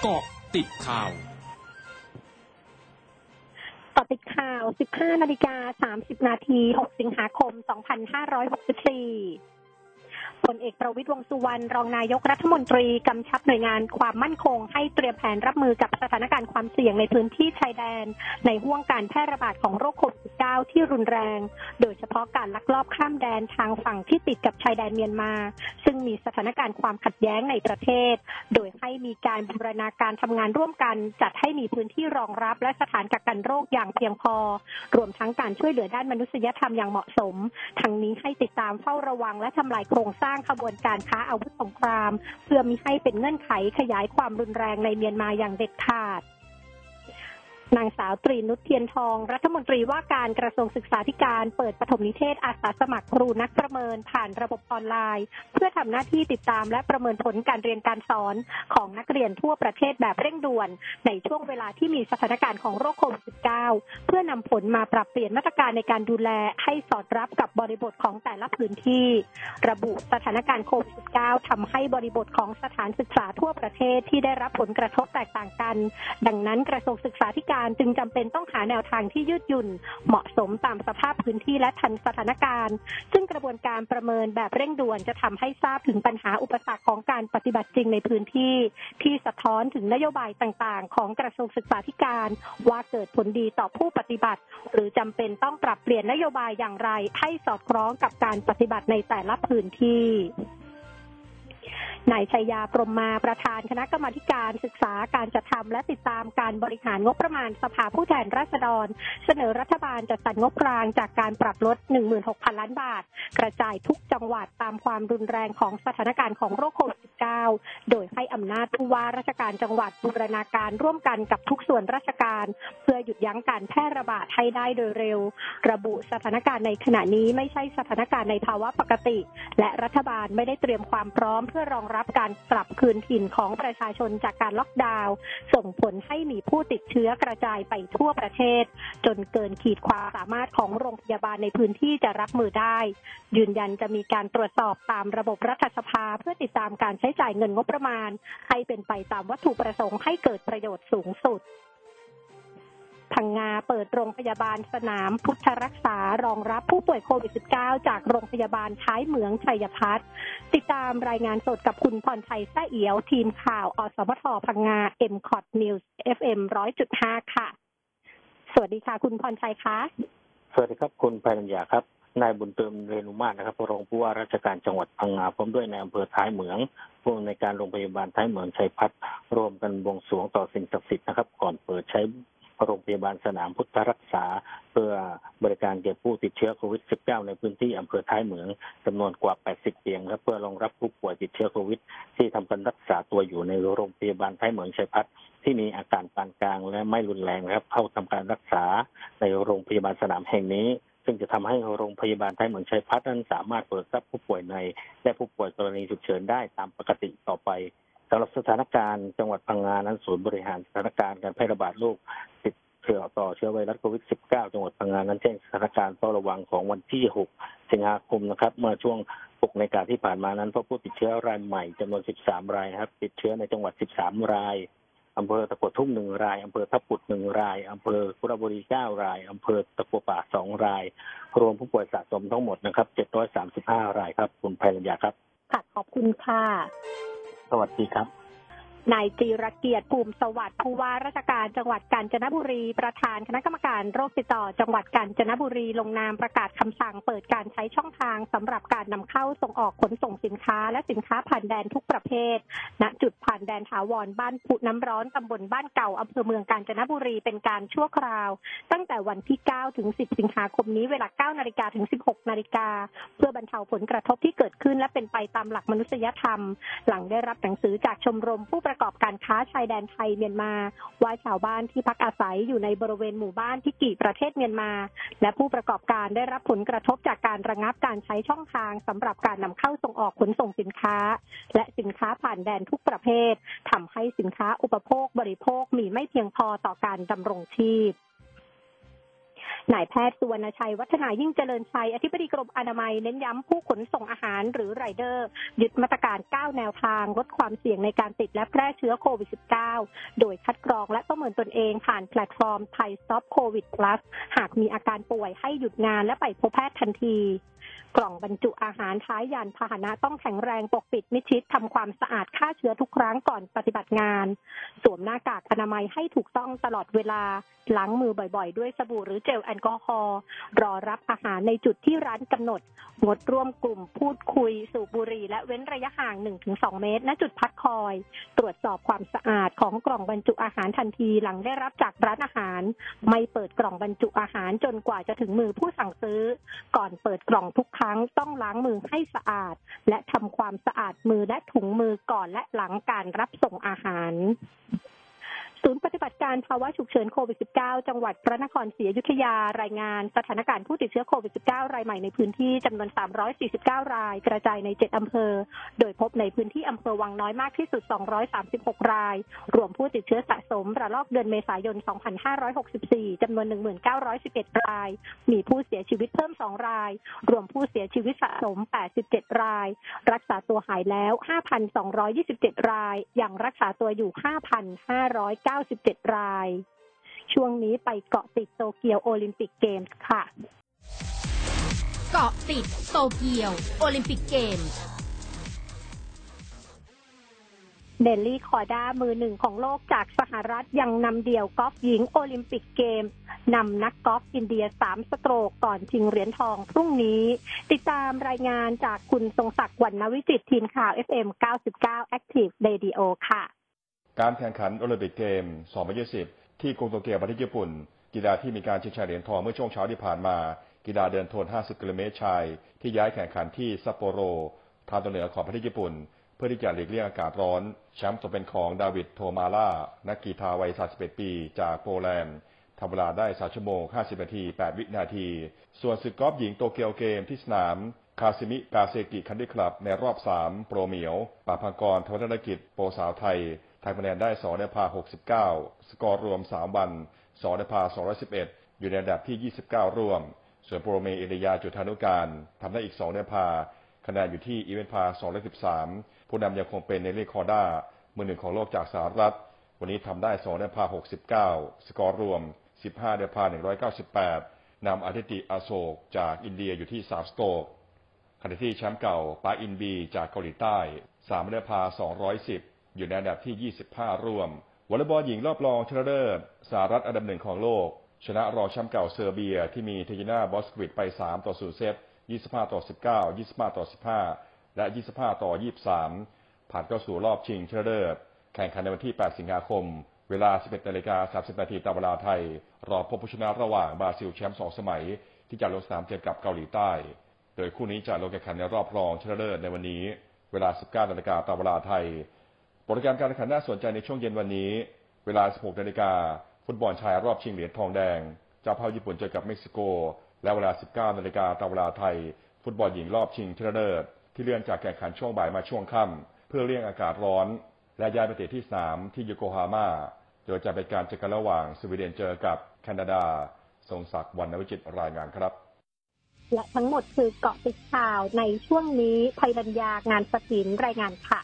เกาะติดข่าวกาะติดข่าว 15 นาฬิกา 30 นาที 6 สิงหาคม 2564 พลเอกประวิตรวงสุวรรณรองนายกรัฐมนตรีกำชับหน่วยงานความมั่นคง ให้เตรียมแผนรับมือกับสถานการณ์ความเสี่ยงในพื้นที่ชายแดน ในห่วงการแพร่ระบาดของโรคโควิด -19 ที่รุนแรง โดยเฉพาะการลักลอบข้ามแดนทางฝั่งที่ติดกับชายแดนเมียนมา ซึ่งมีสถานการณ์ความขัดแย้งในประเทศ โดยให้มีการบูรณาการทำงานร่วมกัน จัดให้มีพื้นที่รองรับและสถานกักกันโรคอย่างเพียงพอ รวมทั้งการช่วยเหลือด้านมนุษยธรรมอย่างเหมาะสม ทั้งนี้ให้ติดตามเฝ้าระวังและทำลายโครงสร้างร้างขบวนการค้าอาวุธสงคราม เพื่อมิให้เป็นเงื่อนไขขยายความรุนแรงในเมียนมาอย่างเด็ดขาด นางสาวตรีนุชเทียนทอง รัฐมนตรีว่าการกระทรวงศึกษาธิการเปิดปฐมนิเทศอาสาสมัครครูนักประเมินผ่านระบบออนไลน์ เพื่อทำหน้าที่ติดตามและประเมินผลการเรียนการสอนของนักเรียนทั่วประเทศแบบเร่งด่วน ในช่วงเวลาที่มีสถานการณ์ของโรคโควิด -19 เพื่อนำผลมาปรับเปลี่ยนมาตรการในการดูแลให้สอดรับกับบริบทของแต่ละพื้นที่ ระบุสถานการณ์โควิด -19 ทำให้บริบทของสถานศึกษาทั่วประเทศที่ได้รับผลกระทบแตกต่างกัน ดังนั้นกระทรวงศึกษาธิการจึงจำเป็นต้องหาแนวทางที่ยืดหยุ่น เหมาะสมตามสภาพพื้นที่และทันสถานการณ์ ซึ่งกระบวนการประเมินแบบเร่งด่วนจะทำให้ทราบถึงปัญหาอุปสรรคของการปฏิบัติจริงในพื้นที่ ที่สะท้อนถึงนโยบายต่างๆ ของกระทรวงศึกษาธิการ ว่าเกิดผลดีต่อผู้ปฏิบัติ หรือจำเป็นต้องปรับเปลี่ยนนโยบายอย่างไร ให้สอดคล้องกับการปฏิบัติในแต่ละพื้นที่ นายชัยยาพรมมาประธานคณะกรรมการศึกษาการจัดทำและติดตามการบริหารงบประมาณสภาผู้แทนราษฎร เสนอรัฐบาลจัดสรรงบกลางจากการปรับลด 16,000 ล้านบาท กระจายทุกจังหวัดตามความรุนแรงของสถานการณ์ของโรคโควิด -19 โดยให้อำนาจผู้ว่าราชการจังหวัดบูรณาการร่วมกันกับทุกส่วนราชการ เพื่อหยุดยั้งการแพร่ระบาดให้ได้โดยเร็ว ระบุสถานการณ์ในขณะนี้ไม่ใช่สถานการณ์ในภาวะปกติ และรัฐบาลไม่ได้เตรียมความพร้อมเพื่อรองรับการกลับคืนถิ่นของประชาชนจากการล็อกดาวน์ส่งผลให้มีผู้ติดเชื้อกระจายไปทั่วประเทศ จนเกินขีดความสามารถของโรงพยาบาลในพื้นที่จะรับมือได้ ยืนยันจะมีการตรวจสอบตามระบบรัฐสภาเพื่อติดตามการใช้จ่ายเงินงบประมาณ ให้เป็นไปตามวัตถุประสงค์ให้เกิดประโยชน์สูงสุด พังงาเปิดโรงพยาบาลสนามพุทธรักษารองรับผู้ป่วยโควิด -19 จากโรงพยาบาลท้ายเหมืองชัยพัฒน์ติดตามรายงานสดกับคุณพรชัยแซ่เอียว ทีมข่าวอสมทพังงา m c o t News FM 100.5ค่ะ สวัสดีค่ะ คุณพรชัยคะสวัสดีครับคุณภัยรัญญาครับนายบุญเติมเรนุมาศนะครับรองผู้ว่าราชการจังหวัดพังงาพร้อมด้วยนายอำเภอท้ายเหมืองผู้อำนวยการโรงพยาบาลท้ายเหมืองชัยพัฒน์รวมกันบวงสรวงต่อสิ่งศักดิ์สิทธิ์นะครับ ก่อนเปิดใช้ โรงพยาบาลสนามพุทธรักษา เพื่อบริการแก่ผู้ติดเชื้อโควิด -19 ในพื้นที่อำเภอท้ายเหมืองจำนวนกว่า 80 เตียงครับเพื่อรองรับผู้ป่วยติดเชื้อโควิด ที่ทำการรักษาตัวอยู่ในโรงพยาบาลท้ายเหมืองชัยพัฒน์ที่มีอาการปานกลางและไม่รุนแรงนะครับเข้าทำการรักษาในโรงพยาบาลสนามแห่งนี้ซึ่งจะทำให้โรงพยาบาลท้ายเหมืองชัยพัฒน์นั้นสามารถเปิดรับผู้ป่วยใน และผู้ป่วยกรณีฉุกเฉินได้ตามปกติต่อไป สำหรับสถานการณ์จังหวัดพังงานั้นศูนย์บริหารสถานการณ์การแพร่ระบาดโรคติดเชื้อต่อเชื้อไวรัสโควิด -19 จังหวัดพังงานั้นแจ้งสถานการณ์เฝ้าระวังของวันที่ 6 สิงหาคมนะครับ เมื่อช่วง6ในการที่ผ่านมานั้นพบผู้ติดเชื้อรายใหม่จำนวน 13 รายนะครับ ติดเชื้อในจังหวัด 13 รายอำเภอตะกัวทุ่งหนึ่งรายอำเภอทับปุดหนึ่งรายอำเภอกุระบุรีเก้ารายอำเภอตะกัวป่าสองราย รวมผู้ป่วยสะสมทั้งหมดนะครับ735รายครับ คุณภัยรัญญาครับ ค่ะ ขอบคุณค่ะ สวัสดีครับ นายจีรเกียรติภูมิสวัสดิ์ผู้ว่าราชการจังหวัดกาญจนบุรี ประธานคณะกรรมการโรคติดต่อ จังหวัดกาญจนบุรีลงนามประกาศคำสั่งเปิดการใช้ช่องทางสำหรับการนำเข้าส่งออกขนส่งสินค้า และสินค้าผ่านแดนทุกประเภท ณ จุดผ่านแดนถาวรบ้านผุน้ำร้อนตำบลบ้านเก่าอำเภอเมืองกาญจนบุรีเป็นการชั่วคราว ตั้งแต่วันที่ 9 ถึง 10 สิงหาคมนี้เวลา 9 นาฬิกาถึง 16 นาฬิกาเพื่อบรรเทาผลกระทบที่เกิดขึ้นและเป็นไปตามหลักมนุษยธรรม หลังได้รับหนังสือจากชมรมผู้ประกอบการค้าชายแดนไทยเมียนมาว่าชาวบ้านที่พักอาศัยอยู่ในบริเวณหมู่บ้านที่กี่ประเทศเมียนมา และผู้ประกอบการได้รับผลกระทบจากการระงับการใช้ช่องทางสำหรับการนำเข้าส่งออกขนส่งสินค้า และสินค้าผ่านแดนทุกประเภททำให้สินค้าอุปโภคบริโภคมีไม่เพียงพอต่อการดำรงชีพ นายแพทย์สุวรรณชัย วัฒนายิ่งเจริญชัย อธิบดีกรมอนามัยเน้นย้ำผู้ขนส่งอาหารหรือไรเดอร์ ยึดมาตรการ 9 แนวทาง ลดความเสี่ยงในการติดและแพร่เชื้อโควิด -19 โดยคัดกรองและประเมินตนเองผ่านแพลตฟอร์มไทย Stop COVID Plus หากมีอาการป่วยให้หยุดงานและไปพบแพทย์ทันทีกล่องบรรจุอาหารท้ายยานพาหนะต้องแข็งแรงปกปิดมิดชิดทำความสะอาดฆ่าเชื้อทุกครั้งก่อนปฏิบัติงาน สวมหน้ากากอนามัยให้ถูกต้องตลอดเวลาล้างมือบ่อยๆ ด้วยสบู่หรือเจลแอลกอฮอล์รอรับอาหารในจุดที่ร้านกำหนด งดร่วมกลุ่มพูดคุย สูบบุหรี่และเว้นระยะห่าง 1-2 เมตร ณจุดพักคอย ตรวจสอบความสะอาดของกล่องบรรจุอาหารทันทีหลังได้รับจากร้านอาหาร ไม่เปิดกล่องบรรจุอาหารจนกว่าจะถึงมือผู้สั่งซื้อ ก่อนเปิดกล่องทุกครั้งต้องล้างมือให้สะอาด และทำความสะอาดมือและถุงมือก่อนและหลังการรับส่งอาหาร ศูนย์ปฏิบัติการภาวะฉุกเฉินโควิด -19 จังหวัดพระนครศรีอยุธยารายงานสถานการณ์ผู้ติดเชื้อโควิด -19 รายใหม่ในพื้นที่จำนวน 349 ราย กระจายใน 7 อำเภอ โดยพบในพื้นที่อำเภอวังน้อยมากที่สุด 236 ราย รวมผู้ติดเชื้อสะสมระลอกเดือนเมษายน 2564 จำนวน 1911 ราย มีผู้เสียชีวิตเพิ่ม 2 ราย รวมผู้เสียชีวิตสะสม 87 ราย รักษาตัวหายแล้ว 5,227 ราย ยังรักษาตัวอยู่5,597 ราย ช่วงนี้ไปเกาะติดโตเกียวโอลิมปิกเกมส์ค่ะ เกาะติดโตเกียวโอลิมปิกเกมส์เนลลี่คอร์ด้ามือหนึ่งของโลกจากสหรัฐยังนำเดี่ยวกอล์ฟหญิงโอลิมปิกเกมส์นำนักกอล์ฟอินเดียสาม stroke ก่อนชิงเหรียญทองพรุ่งนี้ ติดตามรายงานจากคุณทรงศักดิ์วรรณวิจิตรทีมข่าว FM 99 Active Radio ค่ะ การแข่งขันโอลิมปิกเกม 2020 ที่กรุงโตเกียวประเทศญี่ปุ่น กีฬาที่มีการชิงชัยเหรียญทองเมื่อช่วงเช้าที่ผ่านมา กีฬาเดินทน 50 กิโลเมตรชาย ที่ย้ายแข่งขันที่ซัปโปโร ทางตอนเหนือของประเทศญี่ปุ่น เพื่อที่จะหลีกเลี่ยงอากาศร้อน แชมป์ตกเป็นของดาวิดโทมาล่า นักกีฬาวัย 31 ปี จากโปแลนด์ทำเวลาได้ 3 ชั่วโมง 50 นาที 8 วินาที ส่วนศึกกอล์ฟหญิงโตเกียวเกมที่สนามคาซูมิกาเซกิคันทรี่คลับในรอบ 3 โปรเหมียวปภังกร ธวัชธนกิจ โปรสาวไทย ทำคะแนนได้2 อันเดอร์พาร์ 69 สกอร์รวม 3 วัน2อันเดอร์พาร์ 211 อยู่ในอันดับที่ 29 ร่วม ส่วนโปรเมเอรียาจุฑานุกาลทำได้อีก2อันเดอร์พาร์ คะแนนอยู่ที่อีเวนพาร์ 213 ผู้นำยังคงเป็นเนลลี่คอร์ดามือหนึ่งของโลกจากสหรัฐ วันนี้ทำได้2อันเดอร์พาร์ 69 สกอร์รวม 15อันเดอร์พาร์ 198 นำอาทิติอโศกจากอินเดียอยู่ที่ 3 สโตรกขณะที่แชมป์เก่าปาร์คอินบีจากเกาหลีใต้3อันเดอร์พาร์ 210 อยู่ในอันดับที่ 25 ร่วม วอลเลย์บอลหญิงรอบรองชนะเลิศสหรัฐอันดับหนึ่งของโลก ชนะรองแชมป์เก่าเซอร์เบีย ที่มีเทยินาบอสกวิดไป 3 ต่อ0เซต25 ต่อ 19 25 ต่อ 15 และ 25 ต่อ 23 ผ่านเข้าสู่รอบชิงชนะเลิศแข่งขันในวันที่ 8 สิงหาคม เวลา 11นาฬิกา30นาทีตามเวลาไทย รอพบผู้ชนะระหว่างบราซิลแชมป์2สมัย ที่จะลงสนามเจอกับเกาหลีใต้ โดยคู่นี้จะลงแข่งขันในรอบรองชนะเลิศในวันนี้ เวลา 19นาฬิกาตามเวลาไทย โปรแกรมการแข่งขันน่าสนใจในช่วงเย็นวันนี้ เวลา 16นาฬิกาฟุตบอลชายรอบชิงเหรียญทองแดง เจ้าภาพญี่ปุ่นเจอกับเม็กซิโก และเวลา 19นาฬิกาตามเวลาไทย ฟุตบอลหญิงรอบชิงชนะเลิศที่เลื่อนจากแข่งขันช่วงบ่ายมาช่วงค่ำเพื่อเลี่ยงอากาศร้อน และย้ายไปเตะที่สนามที่โยโกฮาม่าโดยจะเป็นการเจอกันระหว่างสวีเดนเจอกับแคนาดา ทรงศักดิ์วรรณวิจิตรรายงานครับ และทั้งหมดคือเกาะติดข่าวในช่วงนี้ภัยรัญญางานสถินรายงานค่ะ